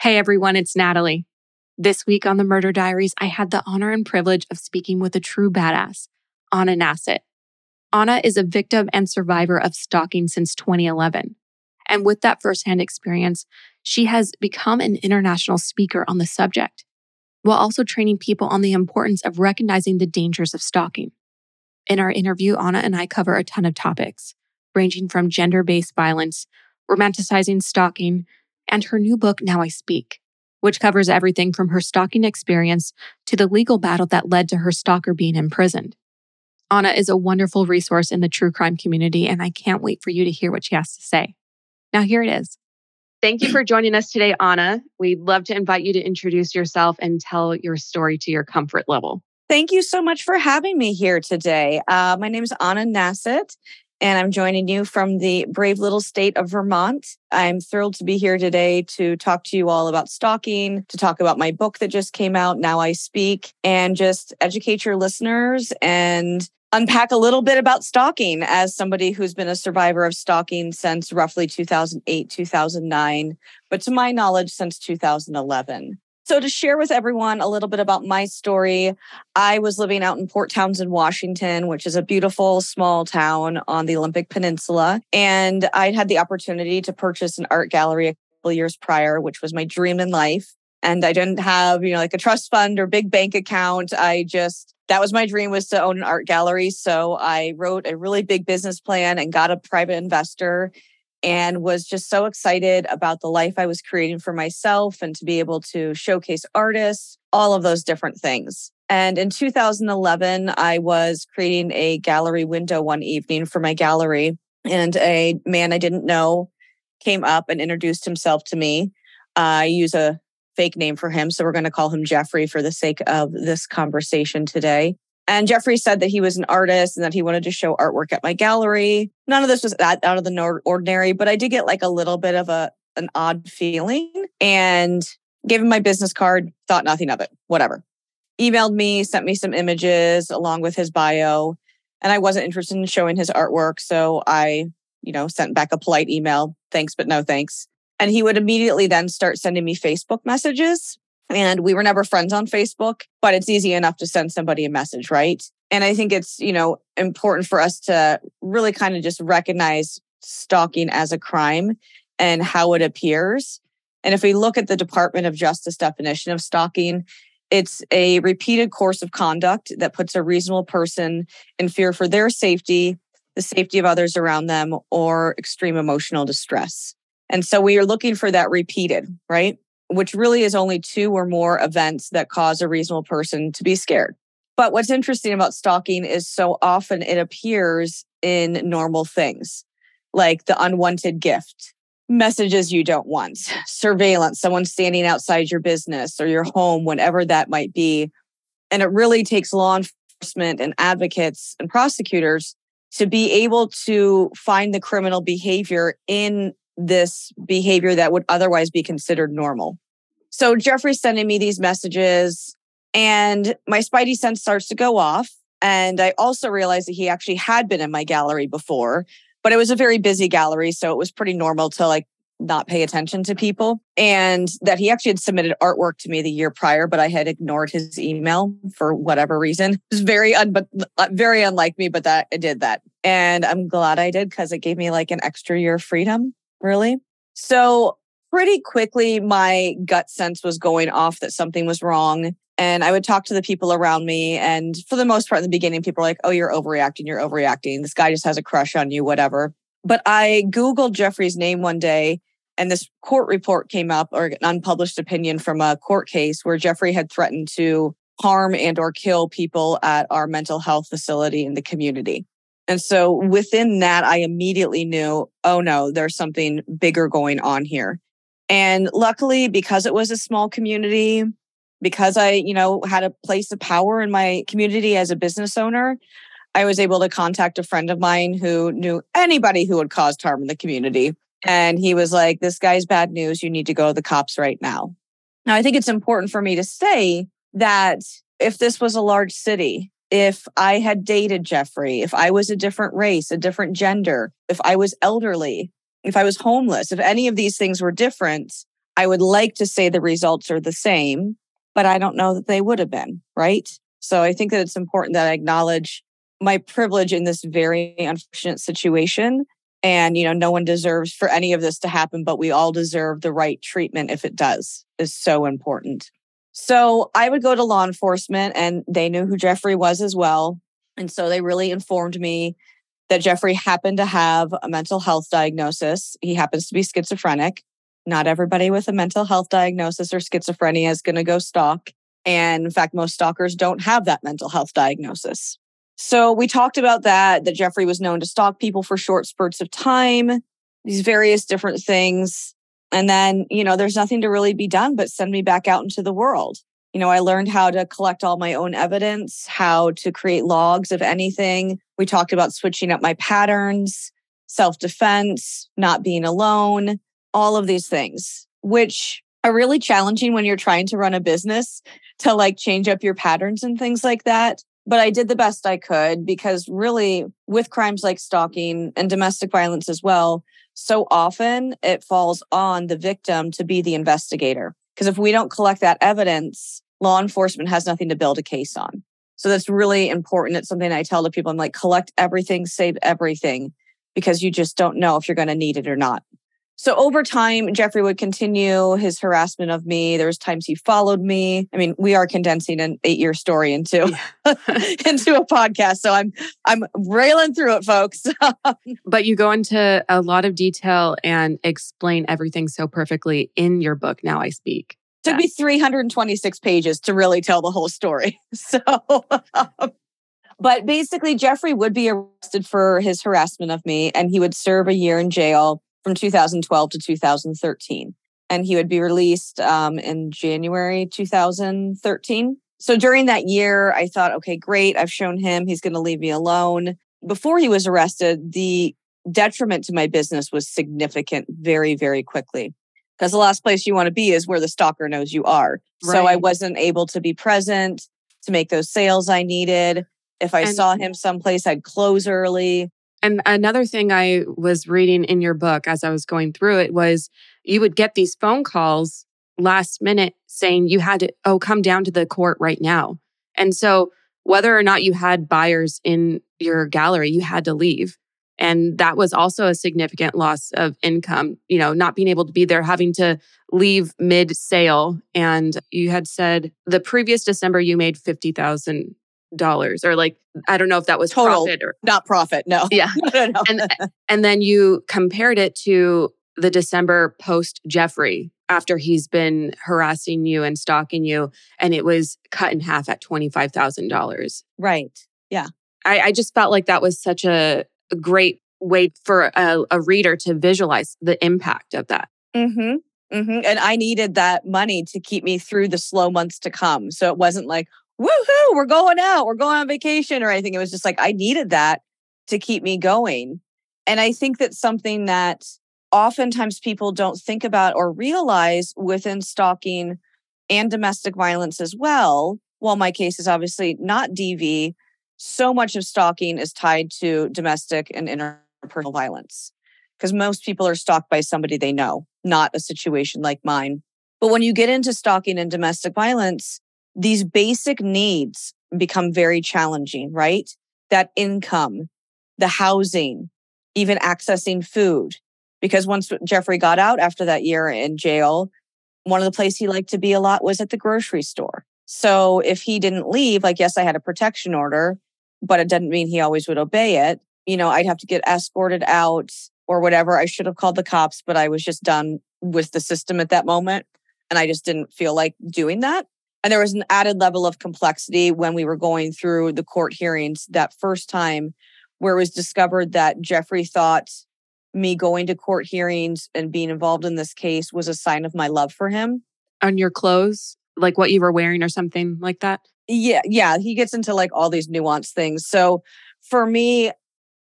Hey everyone, it's Natalie. This week on the Murder Diaries, I had the honor and privilege of speaking with a true badass, Anna Nasset. Anna is a victim and survivor of stalking since 2011. And with that firsthand experience, she has become an international speaker on the subject, while also training people on the importance of recognizing the dangers of stalking. In our interview, Anna and I cover a ton of topics, ranging from gender based violence, romanticizing stalking, and her new book, Now I Speak, which covers everything from her stalking experience to the legal battle that led to her stalker being imprisoned. Anna is a wonderful resource in the true crime community, and I can't wait for you to hear what she has to say. Now, here it is. Thank you for joining us today, Anna. We'd love to invite you to introduce yourself and tell your story to your comfort level. Thank you so much for having me here today. Uh, my name is Anna Nasset, and I'm joining you from the brave little state of Vermont. I'm thrilled to be here today to talk to you all about stalking, to talk about my book that just came out, Now I Speak, and just educate your listeners and unpack a little bit about stalking as somebody who's been a survivor of stalking since roughly 2008, 2009, but to my knowledge, since 2011. So, to share with everyone a little bit about my story, I was living out in Port Townsend, Washington, which is a beautiful small town on the Olympic Peninsula. And I had the opportunity to purchase an art gallery a couple years prior, which was my dream in life. And I didn't have, you know, like a trust fund or big bank account. I just, that was my dream was to own an art gallery. So I wrote a really big business plan and got a private investor and was just so excited about the life I was creating for myself and to be able to showcase artists, all of those different things. And in 2011, I was creating a gallery window one evening for my gallery, and a man I didn't know came up and introduced himself to me. I use a fake name for him, so we're going to call him Jeffrey for the sake of this conversation today. And Jeffrey said that he was an artist and that he wanted to show artwork at my gallery. None of this was that out of the ordinary, but I did get like a little bit of a an odd feeling and gave him my business card, thought nothing of it, whatever. Emailed me, sent me some images along with his bio, and I wasn't interested in showing his artwork, so I, you know, sent back a polite email, thanks but no thanks. And he would immediately then start sending me Facebook messages and we were never friends on Facebook, but it's easy enough to send somebody a message, right? And I think it's, you know, important for us to really kind of just recognize stalking as a crime and how it appears. And if we look at the Department of Justice definition of stalking, it's a repeated course of conduct that puts a reasonable person in fear for their safety, the safety of others around them, or extreme emotional distress. And so we are looking for that repeated, right? Which really is only two or more events that cause a reasonable person to be scared. But what's interesting about stalking is so often it appears in normal things like the unwanted gift, messages you don't want, surveillance, someone standing outside your business or your home, whenever that might be. And it really takes law enforcement and advocates and prosecutors to be able to find the criminal behavior in this behavior that would otherwise be considered normal. So Jeffrey's sending me these messages, and my spidey sense starts to go off. And I also realized that he actually had been in my gallery before, but it was a very busy gallery. So it was pretty normal to like not pay attention to people. And that he actually had submitted artwork to me the year prior, but I had ignored his email for whatever reason. It was very un- uh, very unlike me, but that I did that. And I'm glad I did because it gave me like an extra year of freedom really. So pretty quickly, my gut sense was going off that something was wrong. And I would talk to the people around me. And for the most part, in the beginning, people are like, oh, you're overreacting. You're overreacting. This guy just has a crush on you, whatever. But I Googled Jeffrey's name one day and this court report came up or an unpublished opinion from a court case where Jeffrey had threatened to harm and or kill people at our mental health facility in the community. And so within that, I immediately knew, oh no, there's something bigger going on here. And luckily, because it was a small community, because I, you know, had a place of power in my community as a business owner, I was able to contact a friend of mine who knew anybody who had caused harm in the community. And he was like, This guy's bad news. You need to go to the cops right now. Now, I think it's important for me to say that if this was a large city, if I had dated Jeffrey, if I was a different race, a different gender, if I was elderly, if I was homeless, if any of these things were different, I would like to say the results are the same, but I don't know that they would have been, right? So I think that it's important that I acknowledge my privilege in this very unfortunate situation. And, you know, no one deserves for any of this to happen, but we all deserve the right treatment if it does, is so important. So I would go to law enforcement and they knew who Jeffrey was as well. And so they really informed me that Jeffrey happened to have a mental health diagnosis. He happens to be schizophrenic. Not everybody with a mental health diagnosis or schizophrenia is going to go stalk. And in fact, most stalkers don't have that mental health diagnosis. So we talked about that, that Jeffrey was known to stalk people for short spurts of time, these various different things. And then, you know, there's nothing to really be done but send me back out into the world. You know, I learned how to collect all my own evidence, how to create logs of anything. We talked about switching up my patterns, self defense, not being alone, all of these things, which are really challenging when you're trying to run a business to like change up your patterns and things like that. But I did the best I could because really, with crimes like stalking and domestic violence as well, so often it falls on the victim to be the investigator. Because if we don't collect that evidence, law enforcement has nothing to build a case on. So that's really important. It's something I tell to people. I'm like, collect everything, save everything, because you just don't know if you're going to need it or not. So over time, Jeffrey would continue his harassment of me. There was times he followed me. I mean, we are condensing an eight-year story into yeah. into a podcast, so I'm I'm railing through it, folks. but you go into a lot of detail and explain everything so perfectly in your book. Now I speak. It took me 326 pages to really tell the whole story. So. Um, but basically, Jeffrey would be arrested for his harassment of me, and he would serve a year in jail from 2012 to 2013. And he would be released um, in January 2013. So during that year, I thought, okay, great. I've shown him he's going to leave me alone. Before he was arrested, the detriment to my business was significant very, very quickly. Because the last place you want to be is where the stalker knows you are. Right. So I wasn't able to be present to make those sales I needed. If I and, saw him someplace, I'd close early. And another thing I was reading in your book as I was going through it was you would get these phone calls last minute saying you had to, oh, come down to the court right now. And so whether or not you had buyers in your gallery, you had to leave. And that was also a significant loss of income, you know, not being able to be there, having to leave mid sale. And you had said the previous December you made 50,000 dollars or like I don't know if that was total profit or not profit. No. Yeah. no, no. and and then you compared it to the December post Jeffrey after he's been harassing you and stalking you and it was cut in half at $25,000. Right. Yeah. I, I just felt like that was such a, a great way for a, a, reader to visualize the impact of that. Mm-hmm. Mm-hmm. And I needed that money to keep me through the slow months to come. So it wasn't like, woohoo, we're going out, we're going on vacation or anything. It was just like I needed that to keep me going. And I think that's something that oftentimes people don't think about or realize within stalking and domestic violence as well. While my case is obviously not DV, so much of stalking is tied to domestic and interpersonal violence because most people are stalked by somebody they know, not a situation like mine. But when you get into stalking and domestic violence, these basic needs become very challenging, right? That income, the housing, even accessing food. Because once Jeffrey got out after that year in jail, one of the places he liked to be a lot was at the grocery store. So if he didn't leave, like, yes, I had a protection order, but it didn't mean he always would obey it. You know, I'd have to get escorted out or whatever. I should have called the cops, but I was just done with the system at that moment. And I just didn't feel like doing that. And there was an added level of complexity when we were going through the court hearings that first time, where it was discovered that Jeffrey thought me going to court hearings and being involved in this case was a sign of my love for him. On your clothes, like what you were wearing or something like that? Yeah, yeah. He gets into like all these nuanced things. So for me,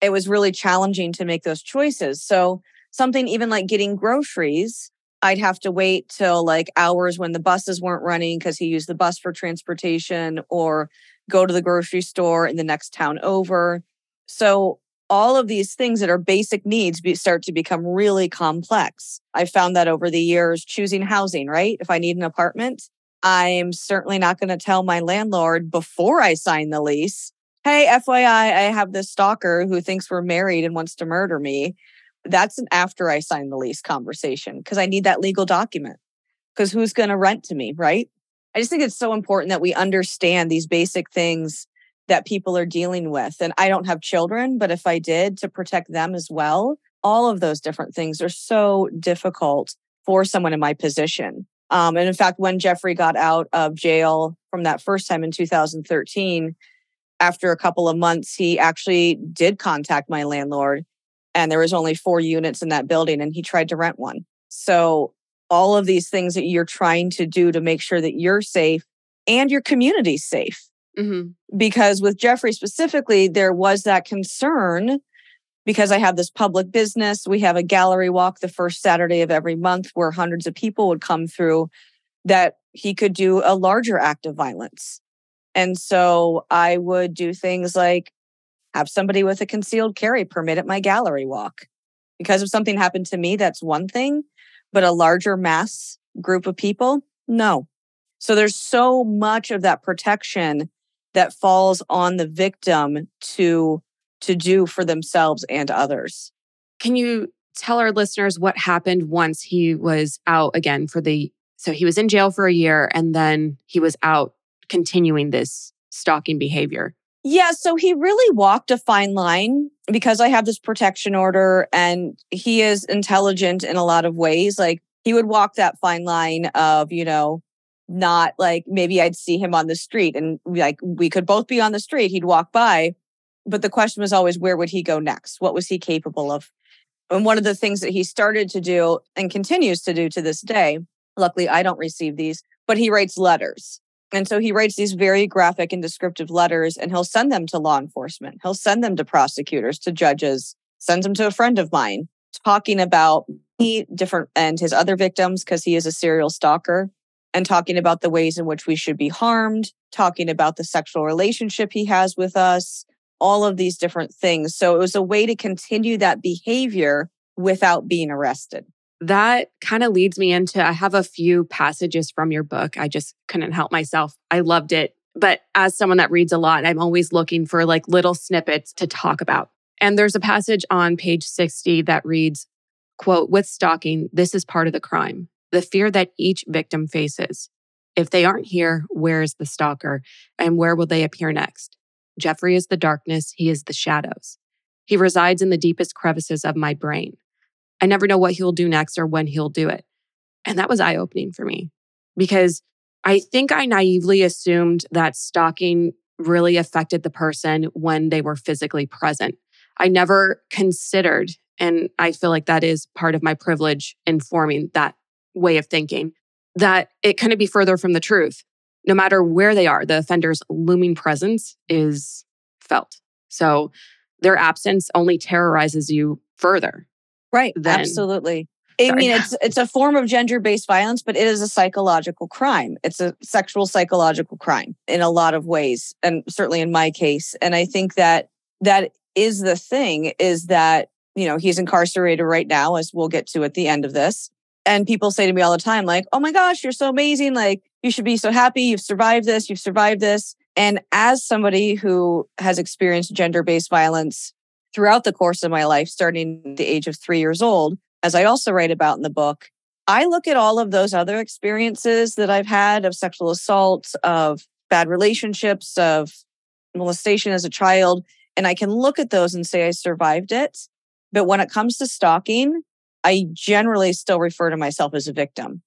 it was really challenging to make those choices. So something even like getting groceries, I'd have to wait till like hours when the buses weren't running because he used the bus for transportation or go to the grocery store in the next town over. So all of these things that are basic needs be, start to become really complex. I found that over the years choosing housing, right? If I need an apartment, I'm certainly not going to tell my landlord before I sign the lease, hey, FYI, I have this stalker who thinks we're married and wants to murder me. That's an after I sign the lease conversation because I need that legal document. Because who's going to rent to me, right? I just think it's so important that we understand these basic things that people are dealing with. And I don't have children, but if I did to protect them as well, all of those different things are so difficult for someone in my position. Um, and in fact, when Jeffrey got out of jail from that first time in 2013, after a couple of months, he actually did contact my landlord. And there was only four units in that building, and he tried to rent one. So, all of these things that you're trying to do to make sure that you're safe and your community's safe Mm-hmm. Because with Jeffrey specifically, there was that concern because I have this public business. We have a gallery walk the first Saturday of every month where hundreds of people would come through that he could do a larger act of violence. And so I would do things like have somebody with a concealed carry permit at my gallery walk. Because if something happened to me, that's one thing, but a larger mass group of people, no. So there's so much of that protection that falls on the victim to to do for themselves and others. Can you tell our listeners what happened once he was out again for the so he was in jail for a year and then he was out continuing this stalking behavior? Yeah, so he really walked a fine line because I have this protection order and he is intelligent in a lot of ways. Like he would walk that fine line of, you know, not like maybe I'd see him on the street and like we could both be on the street. He'd walk by. But the question was always, where would he go next? What was he capable of? And one of the things that he started to do and continues to do to this day, luckily I don't receive these, but he writes letters. And so he writes these very graphic and descriptive letters and he'll send them to law enforcement. He'll send them to prosecutors, to judges, sends them to a friend of mine, talking about he different and his other victims because he is a serial stalker and talking about the ways in which we should be harmed, talking about the sexual relationship he has with us, all of these different things. So it was a way to continue that behavior without being arrested. That kind of leads me into I have a few passages from your book. I just couldn't help myself. I loved it. But as someone that reads a lot, I'm always looking for like little snippets to talk about. And there's a passage on page 60 that reads, quote, with stalking, this is part of the crime the fear that each victim faces. If they aren't here, where is the stalker and where will they appear next? Jeffrey is the darkness, he is the shadows. He resides in the deepest crevices of my brain. I never know what he'll do next or when he'll do it. And that was eye opening for me because I think I naively assumed that stalking really affected the person when they were physically present. I never considered, and I feel like that is part of my privilege informing that way of thinking that it couldn't be further from the truth. No matter where they are, the offender's looming presence is felt. So their absence only terrorizes you further. Right. Than, Absolutely. I mean, it's it's a form of gender-based violence, but it is a psychological crime. It's a sexual psychological crime in a lot of ways, and certainly in my case. And I think that that is the thing is that you know he's incarcerated right now, as we'll get to at the end of this. And people say to me all the time, like, oh my gosh, you're so amazing. Like, you should be so happy. You've survived this. You've survived this. And as somebody who has experienced gender based violence throughout the course of my life, starting at the age of three years old, as I also write about in the book, I look at all of those other experiences that I've had of sexual assault, of bad relationships, of molestation as a child, and I can look at those and say I survived it. But when it comes to stalking, I generally still refer to myself as a victim.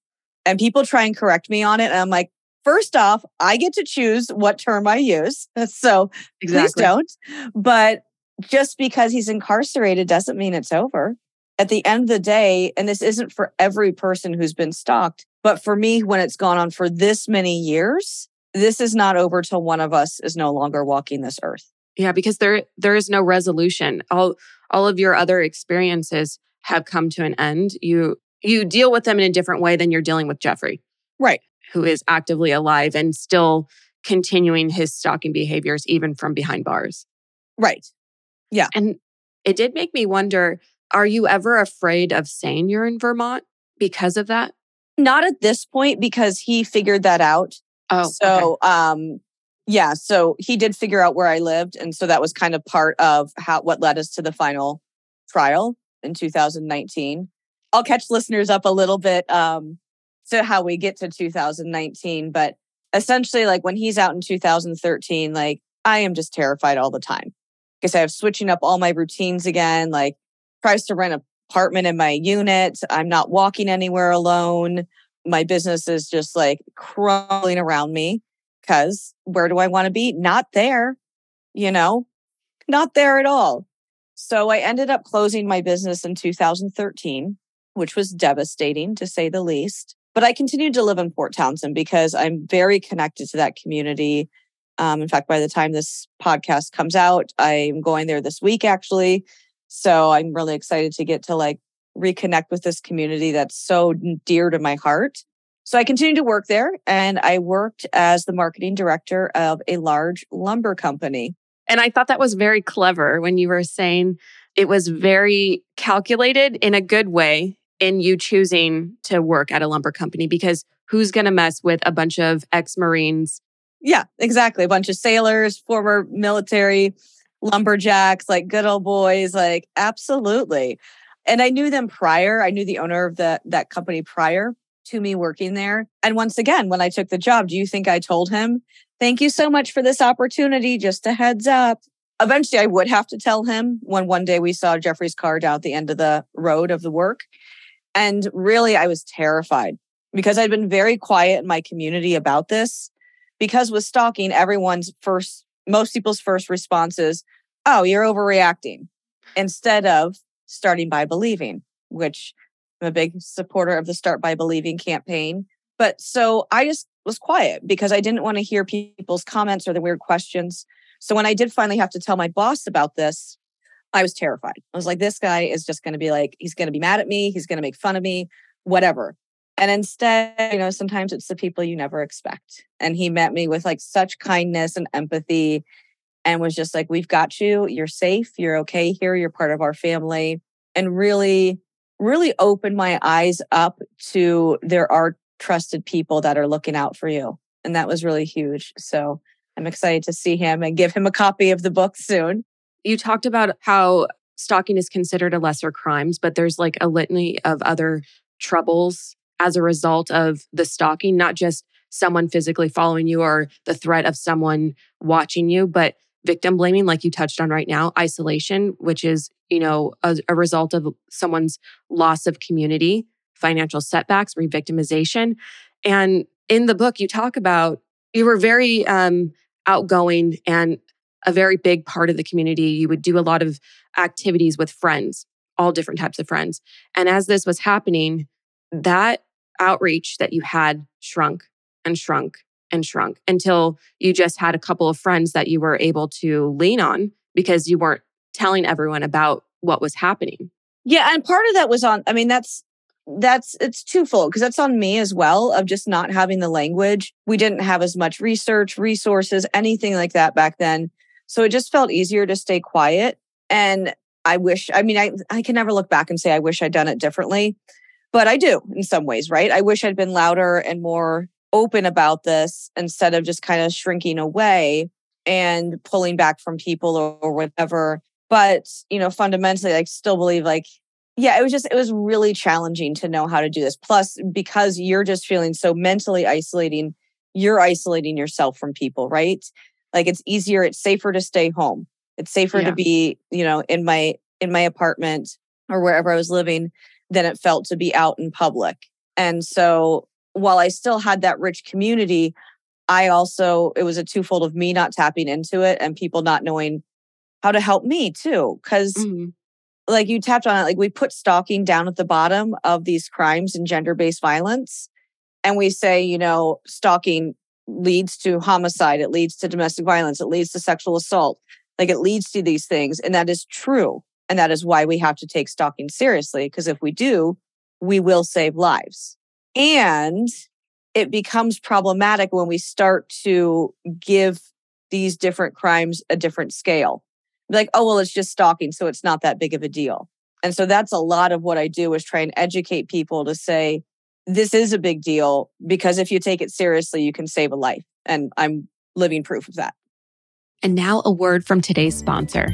And people try and correct me on it. And I'm like, first off, I get to choose what term I use. So exactly. please don't. But just because he's incarcerated doesn't mean it's over. at the end of the day, and this isn't for every person who's been stalked, but for me, when it's gone on for this many years, this is not over till one of us is no longer walking this earth. Yeah, because there there is no resolution. All all of your other experiences have come to an end. You you deal with them in a different way than you're dealing with Jeffrey. Right. Who is actively alive and still continuing his stalking behaviors even from behind bars. Right. Yeah. And it did make me wonder are you ever afraid of saying you're in Vermont because of that? Not at this point because he figured that out. Oh. So okay. um yeah, so he did figure out where I lived and so that was kind of part of how what led us to the final trial in 2019. I'll catch listeners up a little bit um to how we get to 2019, but essentially like when he's out in 2013 like I am just terrified all the time because I have switching up all my routines again like tries to rent an apartment in my unit. I'm not walking anywhere alone. My business is just like crumbling around me because where do I want to be? Not there, you know, not there at all. So I ended up closing my business in 2013, which was devastating to say the least. But I continued to live in Port Townsend because I'm very connected to that community. Um, in fact, by the time this podcast comes out, I'm going there this week actually so I'm really excited to get to like reconnect with this community that's so dear to my heart. So I continued to work there and I worked as the marketing director of a large lumber company. And I thought that was very clever when you were saying it was very calculated in a good way in you choosing to work at a lumber company because who's going to mess with a bunch of ex Marines? Yeah, exactly. A bunch of sailors, former military lumberjacks, like good old boys, like absolutely. And I knew them prior. I knew the owner of the that company prior to me working there. And once again, when I took the job, do you think I told him, "Thank you so much for this opportunity, just a heads up." Eventually, I would have to tell him when one day we saw Jeffrey's car down at the end of the road of the work. And really, I was terrified because I'd been very quiet in my community about this. Because with stalking, everyone's first most people's first response is, oh, you're overreacting, instead of starting by believing, which I'm a big supporter of the Start by Believing campaign. But so I just was quiet because I didn't want to hear people's comments or the weird questions. So when I did finally have to tell my boss about this, I was terrified. I was like, this guy is just going to be like, he's going to be mad at me. He's going to make fun of me, whatever. And instead, you know, sometimes it's the people you never expect. And he met me with like such kindness and empathy and was just like, We've got you. You're safe. You're okay here. You're part of our family. And really, really opened my eyes up to there are trusted people that are looking out for you. And that was really huge. So I'm excited to see him and give him a copy of the book soon. You talked about how stalking is considered a lesser crimes, but there's like a litany of other troubles as a result of the stalking, not just someone physically following you or the threat of someone watching you, but victim blaming, like you touched on right now, isolation, which is, you know, a, a result of someone's loss of community, financial setbacks, re-victimization. And in the book, you talk about you were very um, outgoing and a very big part of the community. You would do a lot of activities with friends, all different types of friends. And as this was happening, that outreach that you had shrunk and shrunk and shrunk until you just had a couple of friends that you were able to lean on because you weren't telling everyone about what was happening. Yeah, and part of that was on I mean that's that's it's twofold because that's on me as well of just not having the language. We didn't have as much research, resources, anything like that back then. So it just felt easier to stay quiet and I wish I mean I I can never look back and say I wish I'd done it differently but I do in some ways, right? I wish I'd been louder and more open about this instead of just kind of shrinking away and pulling back from people or, or whatever. But, you know, fundamentally, I still believe like, yeah, it was just, it was really challenging to know how to do this. Plus, because you're just feeling so mentally isolating, you're isolating yourself from people, right? Like it's easier, it's safer to stay home. It's safer yeah. to be, you know, in my in my apartment or wherever I was living than it felt to be out in public. And so while I still had that rich community, I also, it was a twofold of me not tapping into it and people not knowing how to help me too. because mm-hmm. like you tapped on it, like we put stalking down at the bottom of these crimes and gender based violence. And we say, you know, stalking leads to homicide, it leads to domestic violence, it leads to sexual assault. Like it leads to these things. And that is true. And that is why we have to take stalking seriously. Because if we do, we will save lives. And it becomes problematic when we start to give these different crimes a different scale. Like, oh, well, it's just stalking. So it's not that big of a deal. And so that's a lot of what I do is try and educate people to say, this is a big deal because if you take it seriously, you can save a life. And I'm living proof of that. And now a word from today's sponsor.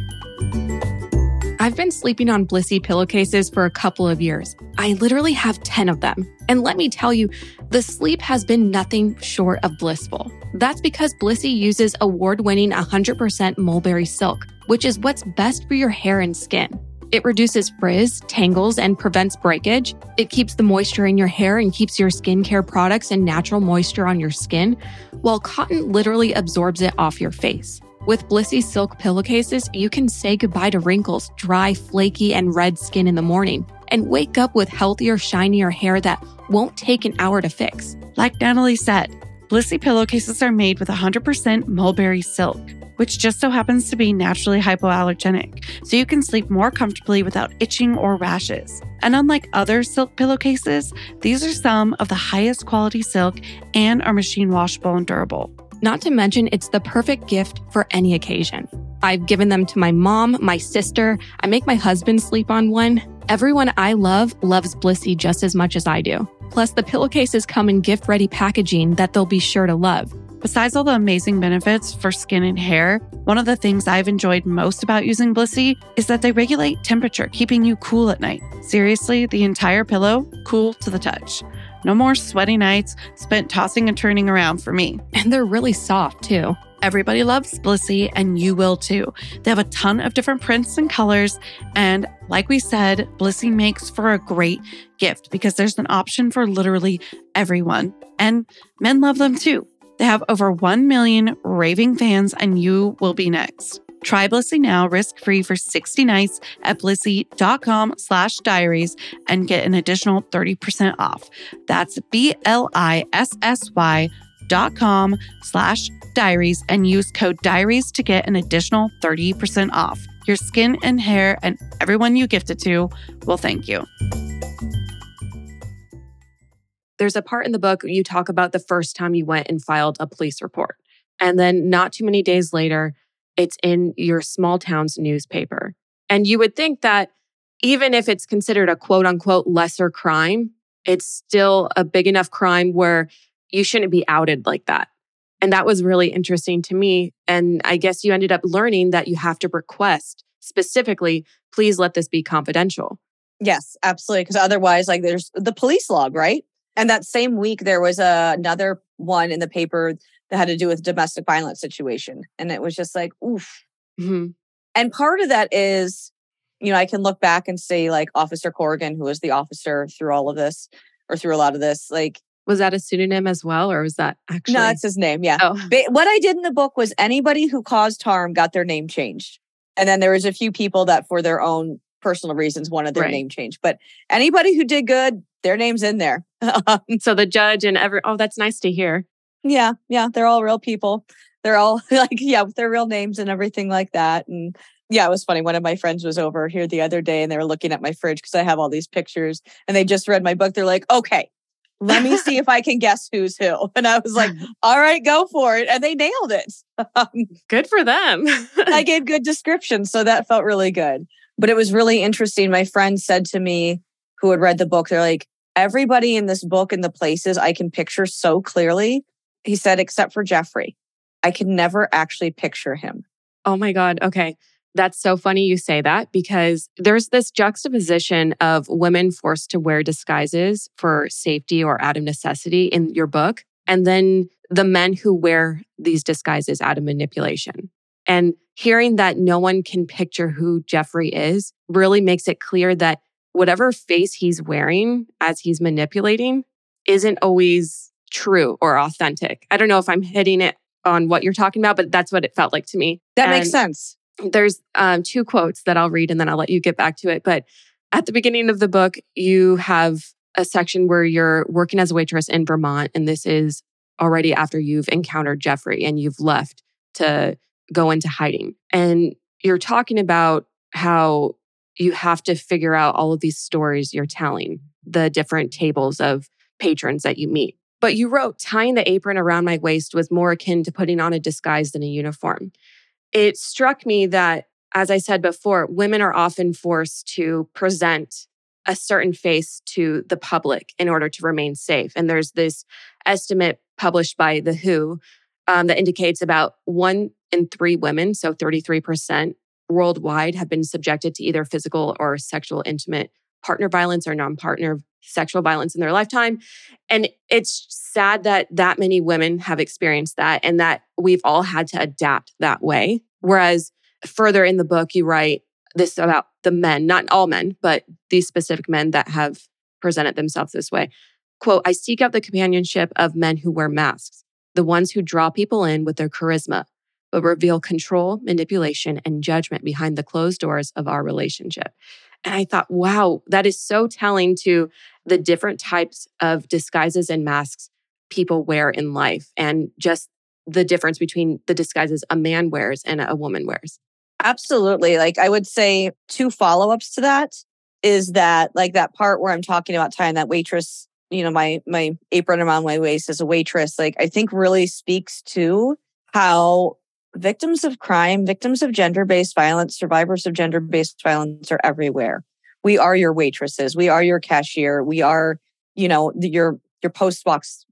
I've been sleeping on Blissy pillowcases for a couple of years. I literally have 10 of them. And let me tell you, the sleep has been nothing short of blissful. That's because Blissy uses award winning 100% mulberry silk, which is what's best for your hair and skin. It reduces frizz, tangles, and prevents breakage. It keeps the moisture in your hair and keeps your skincare products and natural moisture on your skin, while cotton literally absorbs it off your face. With Blissy silk pillowcases, you can say goodbye to wrinkles, dry, flaky, and red skin in the morning, and wake up with healthier, shinier hair that won't take an hour to fix. Like Natalie said, Blissy pillowcases are made with 100% mulberry silk, which just so happens to be naturally hypoallergenic, so you can sleep more comfortably without itching or rashes. And unlike other silk pillowcases, these are some of the highest quality silk and are machine washable and durable. Not to mention, it's the perfect gift for any occasion. I've given them to my mom, my sister. I make my husband sleep on one. Everyone I love loves Blissy just as much as I do. Plus, the pillowcases come in gift ready packaging that they'll be sure to love. Besides all the amazing benefits for skin and hair, one of the things I've enjoyed most about using Blissy is that they regulate temperature, keeping you cool at night. Seriously, the entire pillow, cool to the touch. No more sweaty nights spent tossing and turning around for me. And they're really soft too. Everybody loves Blissy, and you will too. They have a ton of different prints and colors. And like we said, Blissy makes for a great gift because there's an option for literally everyone. And men love them too. They have over 1 million raving fans, and you will be next. Try Blissy now, risk-free for 60 nights at blissy.com slash diaries and get an additional 30% off. That's B-L-I-S-S-Y dot com slash diaries and use code diaries to get an additional 30% off. Your skin and hair and everyone you gift it to will thank you. There's a part in the book you talk about the first time you went and filed a police report. And then not too many days later, it's in your small town's newspaper. And you would think that even if it's considered a quote unquote lesser crime, it's still a big enough crime where you shouldn't be outed like that. And that was really interesting to me. And I guess you ended up learning that you have to request specifically, please let this be confidential. Yes, absolutely. Because otherwise, like there's the police log, right? And that same week, there was a, another one in the paper that had to do with domestic violence situation. And it was just like, oof. Mm-hmm. And part of that is, you know, I can look back and say, like, Officer Corrigan, who was the officer through all of this or through a lot of this, like, was that a pseudonym as well, or was that actually? No, that's his name. Yeah. Oh. What I did in the book was anybody who caused harm got their name changed, and then there was a few people that, for their own personal reasons, wanted their right. name changed. But anybody who did good, their name's in there. so the judge and every oh, that's nice to hear. Yeah, yeah, they're all real people. They're all like, yeah, with their real names and everything like that. And yeah, it was funny. One of my friends was over here the other day and they were looking at my fridge because I have all these pictures and they just read my book. They're like, okay, let me see if I can guess who's who. And I was like, all right, go for it. And they nailed it. Um, good for them. I gave good descriptions. So that felt really good. But it was really interesting. My friend said to me, who had read the book, they're like, everybody in this book and the places I can picture so clearly he said, except for Jeffrey. I can never actually picture him. Oh my God. Okay. That's so funny you say that because there's this juxtaposition of women forced to wear disguises for safety or out of necessity in your book, and then the men who wear these disguises out of manipulation. And hearing that no one can picture who Jeffrey is really makes it clear that whatever face he's wearing as he's manipulating isn't always true or authentic. I don't know if I'm hitting it on what you're talking about, but that's what it felt like to me. That and makes sense. there's um, two quotes that I'll read and then I'll let you get back to it. But at the beginning of the book, you have a section where you're working as a waitress in Vermont, and this is already after you've encountered Jeffrey and you've left to go into hiding. And you're talking about how you have to figure out all of these stories you're telling, the different tables of patrons that you meet. But you wrote, tying the apron around my waist was more akin to putting on a disguise than a uniform. It struck me that, as I said before, women are often forced to present a certain face to the public in order to remain safe. And there's this estimate published by The WHO um, that indicates about one in three women, so 33% worldwide, have been subjected to either physical or sexual intimate partner violence or non partner sexual violence in their lifetime. And it's sad that that many women have experienced that and that we've all had to adapt that way. Whereas further in the book, you write this about the men, not all men, but these specific men that have presented themselves this way. Quote, I seek out the companionship of men who wear masks, the ones who draw people in with their charisma, but reveal control, manipulation, and judgment behind the closed doors of our relationship. And I thought, wow, that is so telling to the different types of disguises and masks people wear in life and just the difference between the disguises a man wears and a woman wears. Absolutely. Like I would say two follow-ups to that is that like that part where I'm talking about tying that waitress you know my my apron around my waist as a waitress like i think really speaks to how victims of crime victims of gender-based violence survivors of gender-based violence are everywhere. We are your waitresses. We are your cashier. We are you know your your post box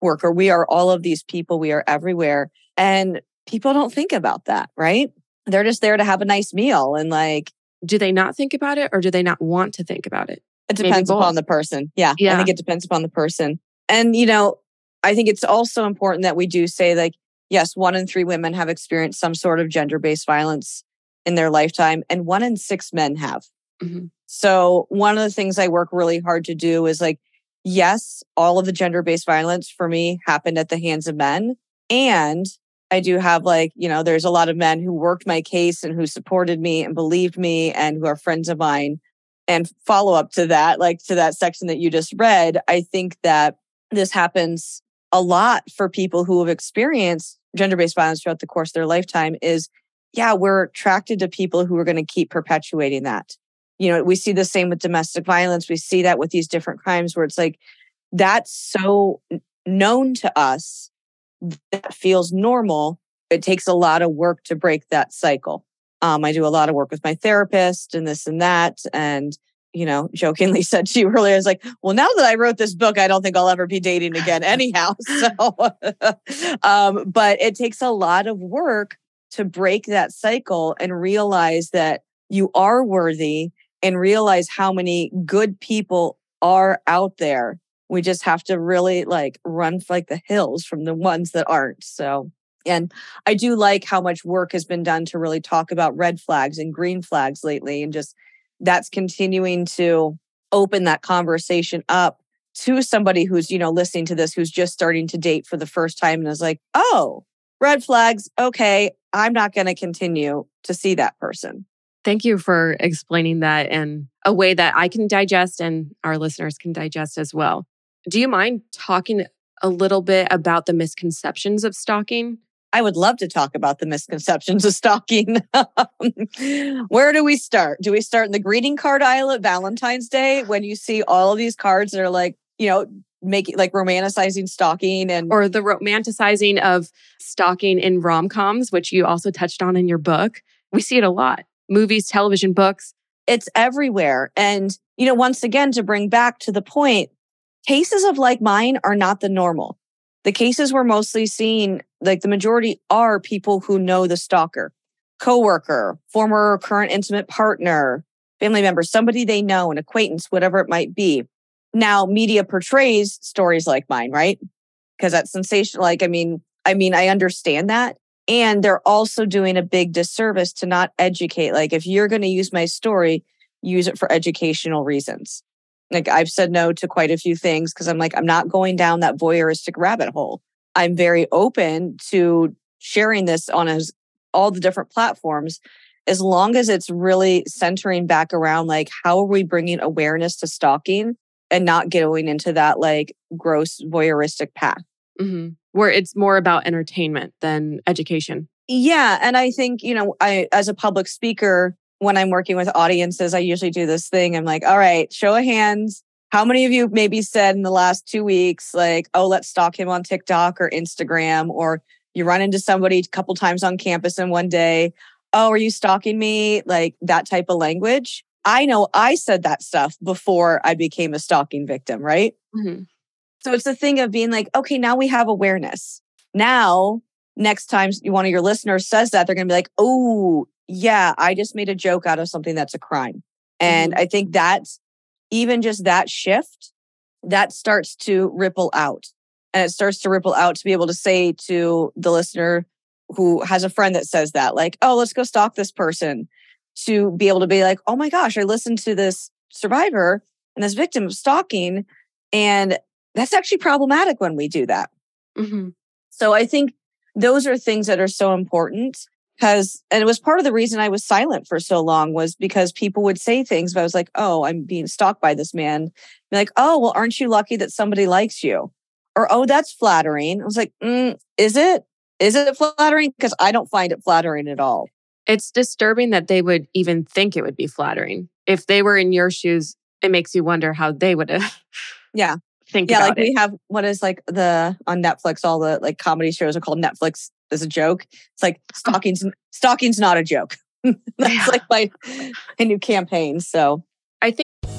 worker. We are all of these people. We are everywhere. And people don't think about that right? They're just there to have a nice meal and like do they not think about it or do they not want to think about it? It depends upon the person. Yeah, yeah. I think it depends upon the person. And, you know, I think it's also important that we do say, like, yes, one in three women have experienced some sort of gender based violence in their lifetime, and one in six men have. Mm-hmm. So, one of the things I work really hard to do is like, yes, all of the gender based violence for me happened at the hands of men. And I do have like, you know, there's a lot of men who worked my case and who supported me and believed me and who are friends of mine and follow up to that, like to that section that you just read, I think that this happens a lot for people who have experienced gender based violence throughout the course of their lifetime is yeah, we're attracted to people who are going to keep perpetuating that. You know, we see the same with domestic violence. We see that with these different crimes where it's like that's so known to us that feels normal. It takes a lot of work to break that cycle. Um, I do a lot of work with my therapist and this and that. And, you know, jokingly said to you earlier, I was like, well, now that I wrote this book, I don't think I'll ever be dating again, anyhow. So, um, but it takes a lot of work to break that cycle and realize that you are worthy and realize how many good people are out there. We just have to really like run like the hills from the ones that aren't. So, and I do like how much work has been done to really talk about red flags and green flags lately. And just that's continuing to open that conversation up to somebody who's, you know, listening to this, who's just starting to date for the first time and is like, oh, red flags. Okay. I'm not going to continue to see that person. Thank you for explaining that in a way that I can digest and our listeners can digest as well. Do you mind talking a little bit about the misconceptions of stalking? I would love to talk about the misconceptions of stalking. Where do we start? Do we start in the greeting card aisle at Valentine's Day when you see all of these cards that are like, you know, making like romanticizing stalking and or the romanticizing of stalking in rom-coms, which you also touched on in your book. We see it a lot. Movies, television, books. It's everywhere. And, you know, once again, to bring back to the point, cases of like mine are not the normal. The cases we're mostly seeing, like the majority are people who know the stalker, coworker, former or current intimate partner, family member, somebody they know, an acquaintance, whatever it might be. Now, media portrays stories like mine, right? Because that's sensational. Like, I mean, I mean, I understand that. And they're also doing a big disservice to not educate. Like, if you're going to use my story, use it for educational reasons. Like I've said no to quite a few things because I'm like, I'm not going down that voyeuristic rabbit hole. I'm very open to sharing this on as all the different platforms, as long as it's really centering back around like how are we bringing awareness to stalking and not going into that like gross voyeuristic path. Mm-hmm. Where it's more about entertainment than education. Yeah. And I think, you know, I, as a public speaker, when I'm working with audiences, I usually do this thing. I'm like, all right, show of hands. How many of you maybe said in the last two weeks, like, oh, let's stalk him on TikTok or Instagram, or you run into somebody a couple times on campus in one day. Oh, are you stalking me? Like that type of language. I know I said that stuff before I became a stalking victim, right? Mm-hmm. So it's the thing of being like, okay, now we have awareness. Now, next time one of your listeners says that, they're going to be like, oh, yeah, I just made a joke out of something that's a crime. And mm-hmm. I think that's even just that shift, that starts to ripple out. And it starts to ripple out to be able to say to the listener who has a friend that says that, like, oh, let's go stalk this person, to be able to be like, oh my gosh, I listened to this survivor and this victim of stalking. And that's actually problematic when we do that. Mm-hmm. So I think those are things that are so important because and it was part of the reason I was silent for so long was because people would say things, but I was like, oh, I'm being stalked by this man. Be like, oh, well, aren't you lucky that somebody likes you? Or oh, that's flattering. I was like, mm, is it? Is it flattering? Because I don't find it flattering at all. It's disturbing that they would even think it would be flattering. If they were in your shoes, it makes you wonder how they would have. Yeah. Think yeah, like it. we have what is like the on Netflix, all the like comedy shows are called Netflix as a joke. It's like oh. stalking's stalking's not a joke. That's yeah. like my, my new campaign. So I think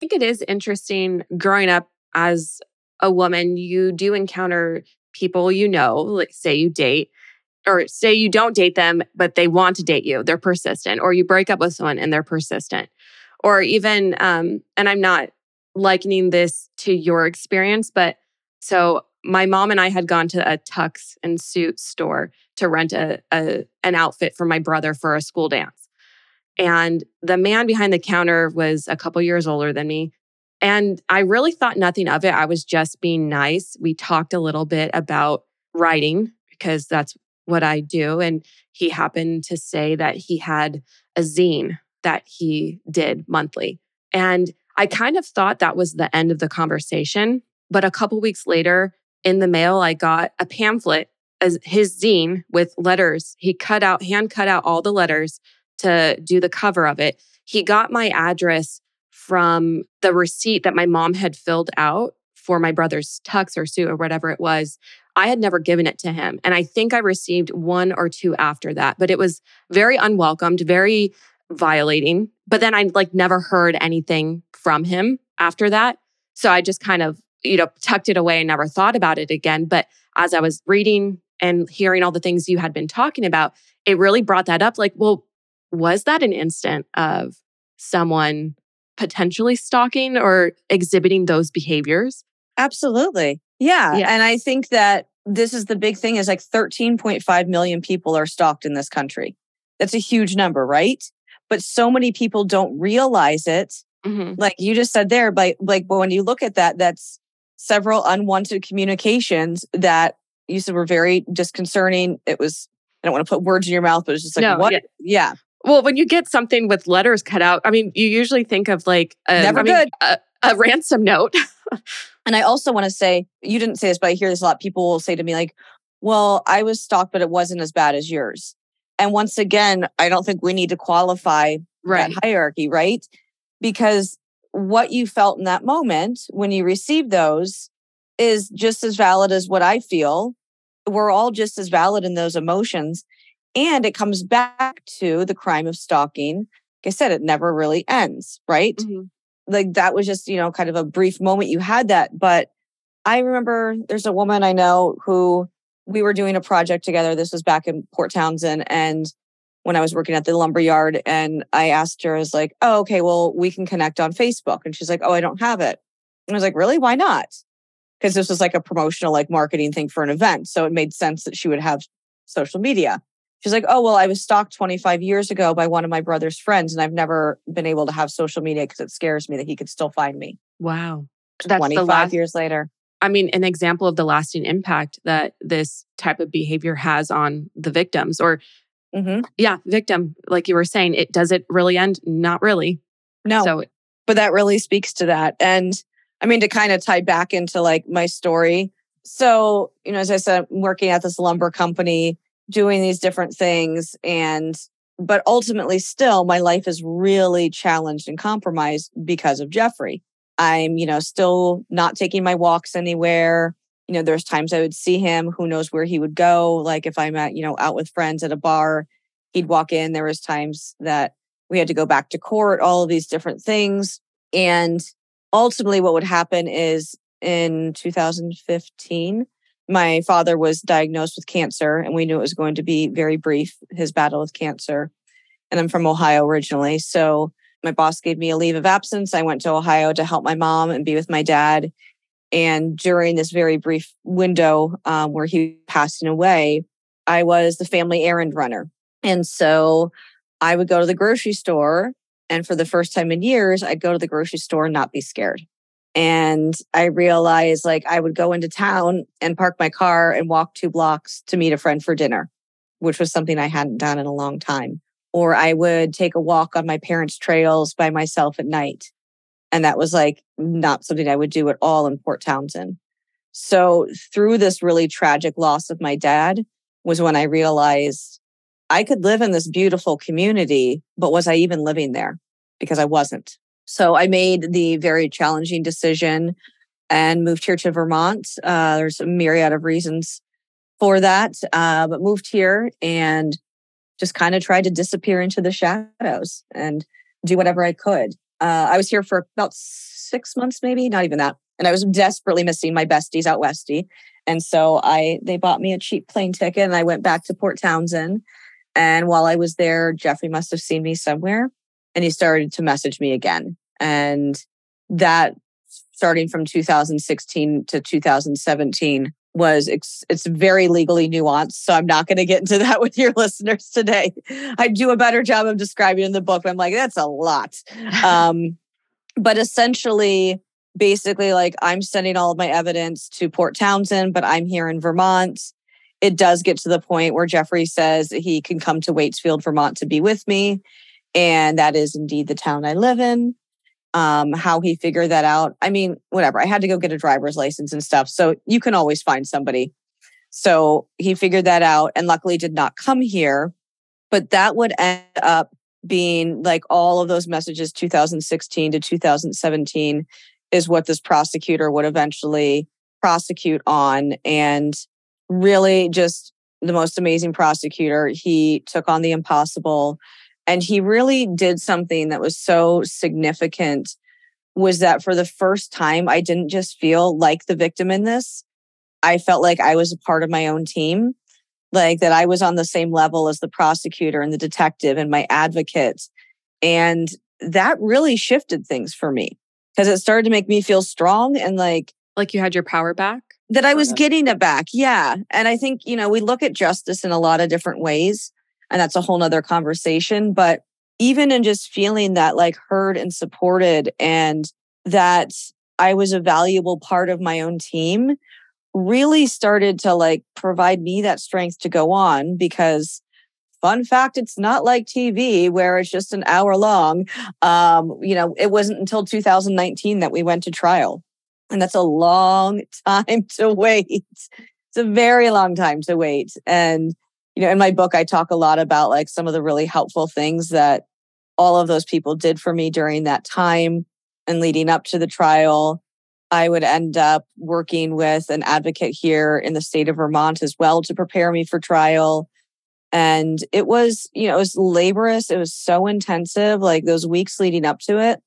I think it is interesting growing up as a woman, you do encounter people you know, like say you date, or say you don't date them, but they want to date you. They're persistent, or you break up with someone and they're persistent, or even, um, and I'm not likening this to your experience, but so my mom and I had gone to a tux and suit store to rent a, a an outfit for my brother for a school dance. And the man behind the counter was a couple years older than me. And I really thought nothing of it. I was just being nice. We talked a little bit about writing because that's what I do. And he happened to say that he had a zine that he did monthly. And I kind of thought that was the end of the conversation. But a couple weeks later, in the mail, I got a pamphlet his zine with letters. He cut out, hand cut out all the letters to do the cover of it. He got my address from the receipt that my mom had filled out for my brother's tux or suit or whatever it was. I had never given it to him. And I think I received one or two after that, but it was very unwelcomed, very violating. But then I like never heard anything from him after that. So I just kind of, you know, tucked it away and never thought about it again. But as I was reading and hearing all the things you had been talking about, it really brought that up. Like, well, was that an instant of someone potentially stalking or exhibiting those behaviors? Absolutely. Yeah. yeah. And I think that this is the big thing is like 13.5 million people are stalked in this country. That's a huge number, right? But so many people don't realize it. Mm-hmm. Like you just said there, but like, but when you look at that, that's several unwanted communications that you said were very disconcerting. It was, I don't want to put words in your mouth, but it's just like, no, what? Yeah. yeah. Well, when you get something with letters cut out, I mean, you usually think of like a, never I mean, good a, a ransom note. and I also want to say, you didn't say this, but I hear this a lot. People will say to me like, "Well, I was stalked, but it wasn't as bad as yours." And once again, I don't think we need to qualify right. that hierarchy, right? Because what you felt in that moment when you received those is just as valid as what I feel. We're all just as valid in those emotions. And it comes back to the crime of stalking. Like I said, it never really ends, right? Mm-hmm. Like that was just, you know, kind of a brief moment you had that. But I remember there's a woman I know who we were doing a project together. This was back in Port Townsend. And when I was working at the lumber yard. And I asked her, I was like, oh, okay, well, we can connect on Facebook. And she's like, oh, I don't have it. And I was like, really? Why not? Because this was like a promotional, like marketing thing for an event. So it made sense that she would have social media. She's like, oh, well, I was stalked 25 years ago by one of my brother's friends, and I've never been able to have social media because it scares me that he could still find me. Wow. That's 25 last, years later. I mean, an example of the lasting impact that this type of behavior has on the victims or mm-hmm. yeah, victim, like you were saying, it does it really end? Not really. No. So but that really speaks to that. And I mean, to kind of tie back into like my story. So, you know, as I said, I'm working at this lumber company, doing these different things. And, but ultimately, still, my life is really challenged and compromised because of Jeffrey. I'm, you know, still not taking my walks anywhere. You know, there's times I would see him, who knows where he would go. Like if I'm at, you know, out with friends at a bar, he'd walk in. There was times that we had to go back to court, all of these different things. And ultimately, what would happen is in 2015, my father was diagnosed with cancer, and we knew it was going to be very brief, his battle with cancer. And I'm from Ohio originally. So my boss gave me a leave of absence. I went to Ohio to help my mom and be with my dad. And during this very brief window um, where he passing away, I was the family errand runner. And so I would go to the grocery store. And for the first time in years, I'd go to the grocery store and not be scared. And I realized like I would go into town and park my car and walk two blocks to meet a friend for dinner, which was something I hadn't done in a long time. Or I would take a walk on my parents' trails by myself at night. And that was like not something I would do at all in Port Townsend. So through this really tragic loss of my dad was when I realized I could live in this beautiful community, but was I even living there? Because I wasn't. So I made the very challenging decision and moved here to Vermont. Uh, there's a myriad of reasons for that, uh, but moved here and just kind of tried to disappear into the shadows and do whatever I could. Uh, I was here for about six months, maybe not even that, and I was desperately missing my besties out westy. And so I they bought me a cheap plane ticket, and I went back to Port Townsend. And while I was there, Jeffrey must have seen me somewhere, and he started to message me again. And that starting from 2016 to 2017 was ex- it's very legally nuanced so i'm not going to get into that with your listeners today. I do a better job of describing in the book but i'm like that's a lot. Um, but essentially basically like i'm sending all of my evidence to port townsend but i'm here in vermont. It does get to the point where jeffrey says he can come to waitsfield vermont to be with me and that is indeed the town i live in um, how he figured that out. I mean, whatever. I had to go get a driver's license and stuff. So you can always find somebody. So he figured that out and luckily did not come here. But that would end up being like all of those messages 2016 to 2017 is what this prosecutor would eventually prosecute on. And really just the most amazing prosecutor. He took on the impossible and he really did something that was so significant was that for the first time, I didn't just feel like the victim in this. I felt like I was a part of my own team, like that I was on the same level as the prosecutor and the detective and my advocate. And that really shifted things for me because it started to make me feel strong and like, like you had your power back? That I was getting it back. Yeah. And I think, you know, we look at justice in a lot of different ways and that's a whole nother conversation. But even in just feeling that like heard and supported and that I was a valuable part of my own team really started to like provide me that strength to go on because fun fact it's not like tv where it's just an hour long um you know it wasn't until 2019 that we went to trial and that's a long time to wait it's a very long time to wait and you know, in my book, I talk a lot about like some of the really helpful things that all of those people did for me during that time and leading up to the trial. I would end up working with an advocate here in the state of Vermont as well to prepare me for trial. And it was, you know, it was laborious. It was so intensive. Like those weeks leading up to it,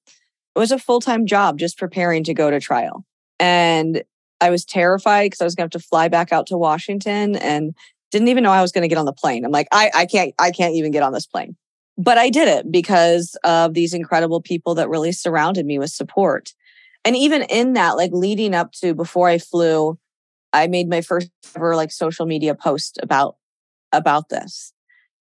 it was a full time job just preparing to go to trial. And I was terrified because I was going to have to fly back out to Washington and Didn't even know I was going to get on the plane. I'm like, I, I can't, I can't even get on this plane. But I did it because of these incredible people that really surrounded me with support. And even in that, like leading up to before I flew, I made my first ever like social media post about about this.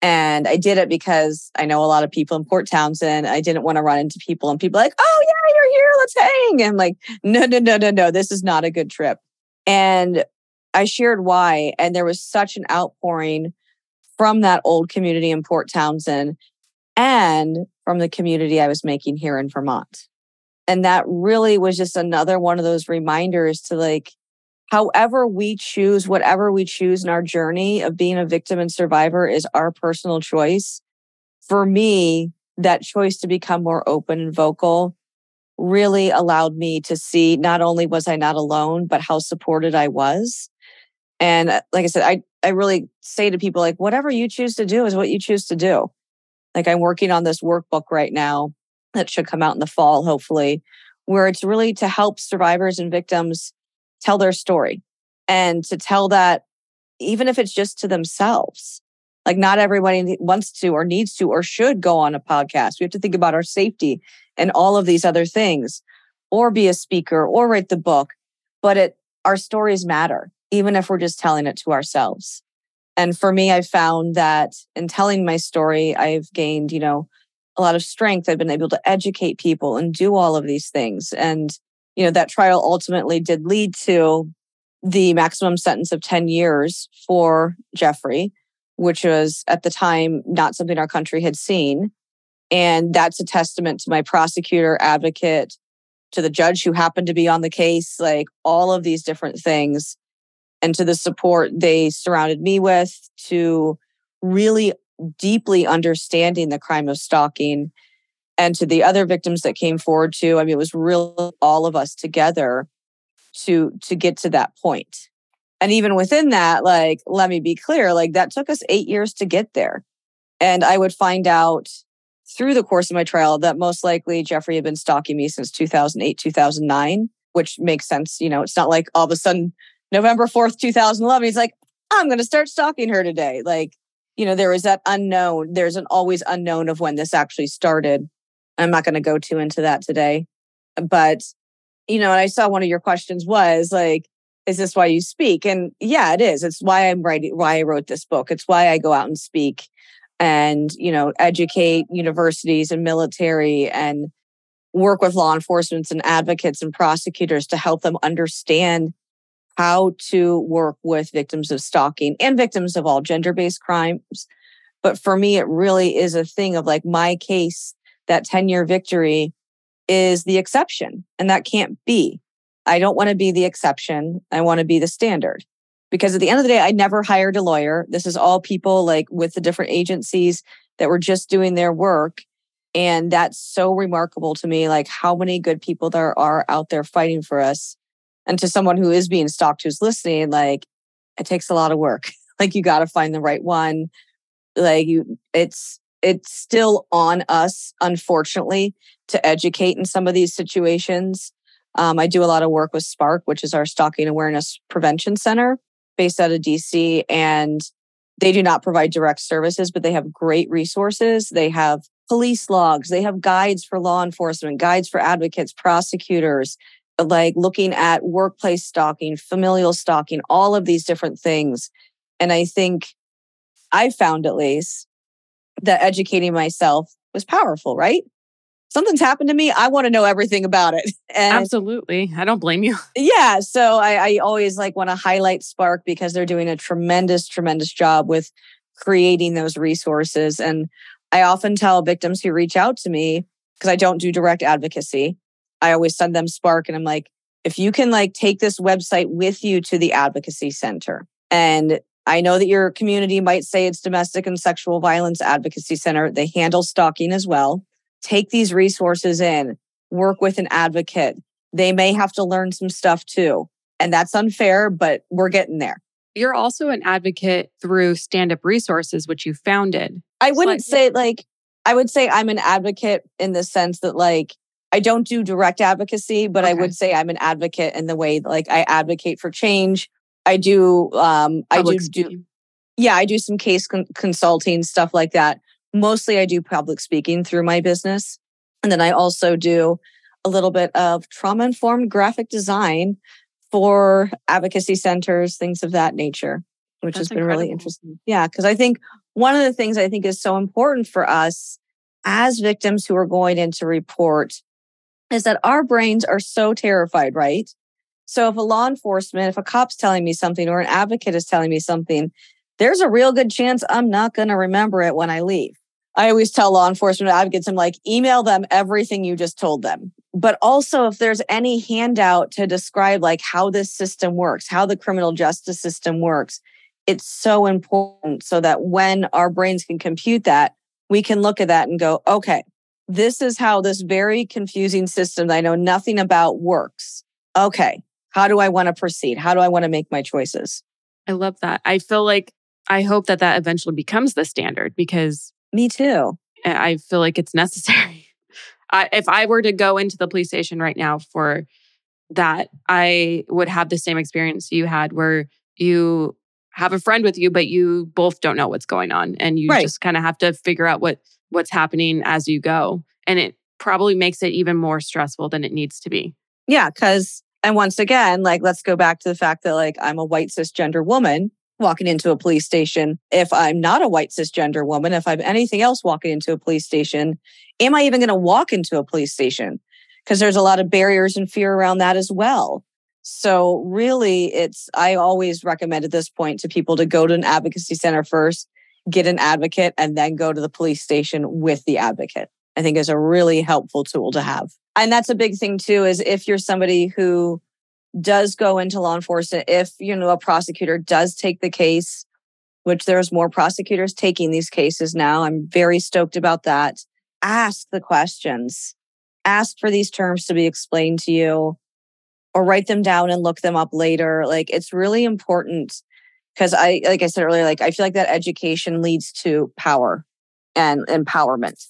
And I did it because I know a lot of people in Port Townsend. I didn't want to run into people and people like, oh, yeah, you're here. Let's hang. And I'm like, no, no, no, no, no. This is not a good trip. And I shared why. And there was such an outpouring from that old community in Port Townsend and from the community I was making here in Vermont. And that really was just another one of those reminders to like, however we choose, whatever we choose in our journey of being a victim and survivor is our personal choice. For me, that choice to become more open and vocal really allowed me to see not only was I not alone, but how supported I was. And uh, like I said, I, I really say to people, like, whatever you choose to do is what you choose to do. Like, I'm working on this workbook right now that should come out in the fall, hopefully, where it's really to help survivors and victims tell their story and to tell that even if it's just to themselves. Like not everybody wants to or needs to or should go on a podcast. We have to think about our safety and all of these other things or be a speaker or write the book. But it our stories matter, even if we're just telling it to ourselves. And for me, I've found that in telling my story, I've gained, you know, a lot of strength. I've been able to educate people and do all of these things. And you know, that trial ultimately did lead to the maximum sentence of 10 years for Jeffrey, which was at the time not something our country had seen. And that's a testament to my prosecutor, advocate, to the judge who happened to be on the case, like all of these different things, and to the support they surrounded me with, to really deeply understanding the crime of stalking and to the other victims that came forward too. I mean, it was real all of us together to to get to that point. And even within that, like, let me be clear, like that took us eight years to get there. And I would find out through the course of my trial that most likely Jeffrey had been stalking me since 2008, 2009, which makes sense. You know, it's not like all of a sudden November 4th, 2011, he's like, I'm going to start stalking her today. Like, you know, there was that unknown. There's an always unknown of when this actually started. I'm not going to go too into that today. But, you know, and I saw one of your questions was like, is this why you speak? And yeah, it is. It's why I'm writing, why I wrote this book. It's why I go out and speak and, you know, educate universities and military and work with law enforcement and advocates and prosecutors to help them understand how to work with victims of stalking and victims of all gender based crimes. But for me, it really is a thing of like my case that 10 year victory is the exception. And that can't be. I don't want to be the exception. I want to be the standard. Because at the end of the day, I never hired a lawyer. This is all people like with the different agencies that were just doing their work. And that's so remarkable to me, like how many good people there are out there fighting for us. And to someone who is being stalked who's listening, like it takes a lot of work. like you got to find the right one. Like you, it's it's still on us, unfortunately, to educate in some of these situations. Um, I do a lot of work with SPARC, which is our Stalking Awareness Prevention Center based out of DC. And they do not provide direct services, but they have great resources. They have police logs, they have guides for law enforcement, guides for advocates, prosecutors, like looking at workplace stalking, familial stalking, all of these different things. And I think I found at least that educating myself was powerful, right? Something's happened to me. I want to know everything about it. And Absolutely. I don't blame you. Yeah. So I, I always like want to highlight SPARC because they're doing a tremendous, tremendous job with creating those resources. And I often tell victims who reach out to me, because I don't do direct advocacy, I always send them SPARC and I'm like, if you can like take this website with you to the advocacy center and I know that your community might say it's domestic and sexual violence advocacy center. They handle stalking as well. Take these resources in, work with an advocate. They may have to learn some stuff too. And that's unfair, but we're getting there. You're also an advocate through Stand Up Resources, which you founded. I wouldn't so say like, I would say I'm an advocate in the sense that like, I don't do direct advocacy, but okay. I would say I'm an advocate in the way like I advocate for change I do um I do do Yeah, I do some case con- consulting, stuff like that. Mostly I do public speaking through my business. And then I also do a little bit of trauma informed graphic design for advocacy centers, things of that nature, which That's has been really interesting. Yeah, because I think one of the things I think is so important for us as victims who are going in to report is that our brains are so terrified, right? So if a law enforcement, if a cop's telling me something or an advocate is telling me something, there's a real good chance I'm not going to remember it when I leave. I always tell law enforcement advocates, I'm like, email them everything you just told them. But also, if there's any handout to describe like how this system works, how the criminal justice system works, it's so important so that when our brains can compute that, we can look at that and go, okay, this is how this very confusing system that I know nothing about works. Okay, how do I want to proceed? How do I want to make my choices? I love that. I feel like I hope that that eventually becomes the standard because Me too. I feel like it's necessary. I, if I were to go into the police station right now for that, I would have the same experience you had where you have a friend with you, but you both don't know what's going on. And you Right. just kind of have to figure out what what's happening as you go. And it probably makes it even more stressful than it needs to be. Yeah, because, and once again, like, let's go back to the fact that, like, I'm a white cisgender woman walking into a police station. If I'm not a white cisgender woman, if I'm anything else walking into a police station, am I even going to walk into a police station? Because there's a lot of barriers and fear around that as well. So, really, it's, I always recommend at this point to people to go to an advocacy center first, get an advocate, and then go to the police station with the advocate. I think is a really helpful tool to have. And that's a big thing too, is if you're somebody who does go into law enforcement, if you know a prosecutor does take the case, which there's more prosecutors taking these cases now. I'm very stoked about that. Ask the questions. Ask for these terms to be explained to you or write them down and look them up later. Like it's really important because I like I said earlier, like I feel like that education leads to power and empowerment.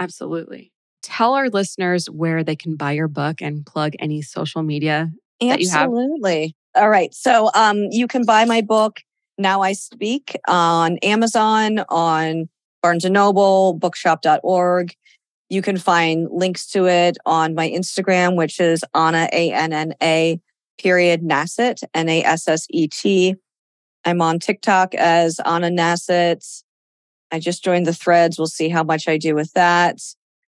Absolutely. Tell our listeners where they can buy your book and plug any social media that you have. Absolutely. All right. So um, you can buy my book, Now I Speak, on Amazon, on Barnes and Noble, bookshop.org. You can find links to it on my Instagram, which is Anna, A N N A, period, Nasset, N A S S E T. I'm on TikTok as Anna Nasset. I just joined the threads. We'll see how much I do with that.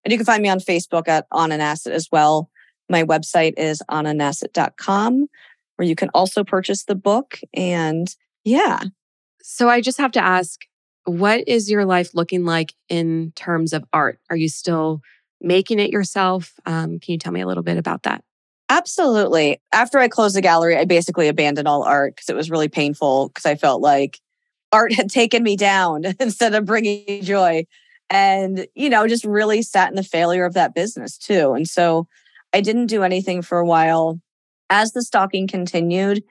And you can find me on Facebook at Anna Nasset as well. My website is annanasset.com, where you can also purchase the book. And yeah, So I just have to ask, what is your life looking like in terms of art? Are you still making it yourself? Um, can you tell me a little bit about that? absolutely. After I closed the gallery, I basically abandoned all art because it was really painful because I felt like art had taken me down instead of bringing joy. And, you know, just really sat in the failure of that business too. And so I didn't do anything for a while. As the stalking continued,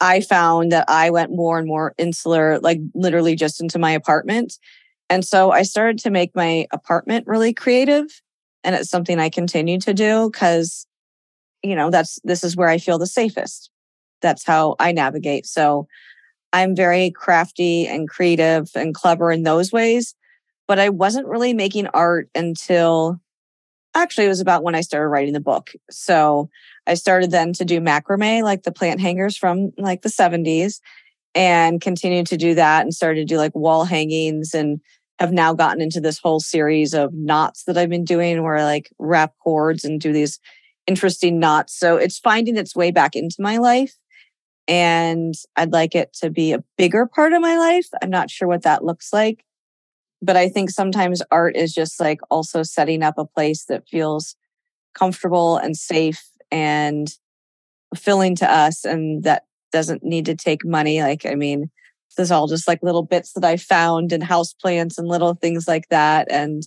I found that I went more and more insular, like literally just into my apartment. And so I started to make my apartment really creative. And it's something I continue to do because, you know, that's this is where I feel the safest. That's how I navigate. So I'm very crafty and creative and clever in those ways. But I wasn't really making art until actually it was about when I started writing the book. So I started then to do macrame, like the plant hangers from like the 70s, and continued to do that and started to do like wall hangings and have now gotten into this whole series of knots that I've been doing where I like wrap cords and do these interesting knots. So it's finding its way back into my life. And I'd like it to be a bigger part of my life. I'm not sure what that looks like. But I think sometimes art is just like also setting up a place that feels comfortable and safe and fulfilling to us and that doesn't need to take money. Like, I mean, this is all just like little bits that I found and house plants and little things like that. And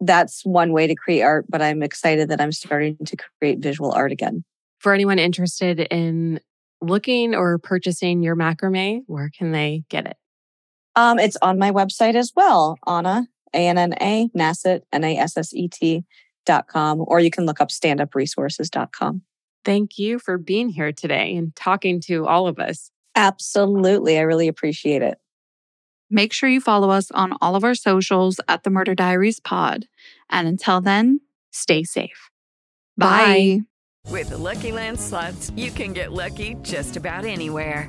that's one way to create art, but I'm excited that I'm starting to create visual art again. For anyone interested in looking or purchasing your macrame, where can they get it? Um, it's on my website as well, Anna, A-N-N-A, Nasset, N-A-S-S-E-T dot com, or you can look up standupresources.com. Thank you for being here today and talking to all of us. Absolutely. I really appreciate it. Make sure you follow us on all of our socials at the Murder Diaries Pod. And until then, Stay safe. bye. With the Lucky Land slots, you can get lucky just about anywhere.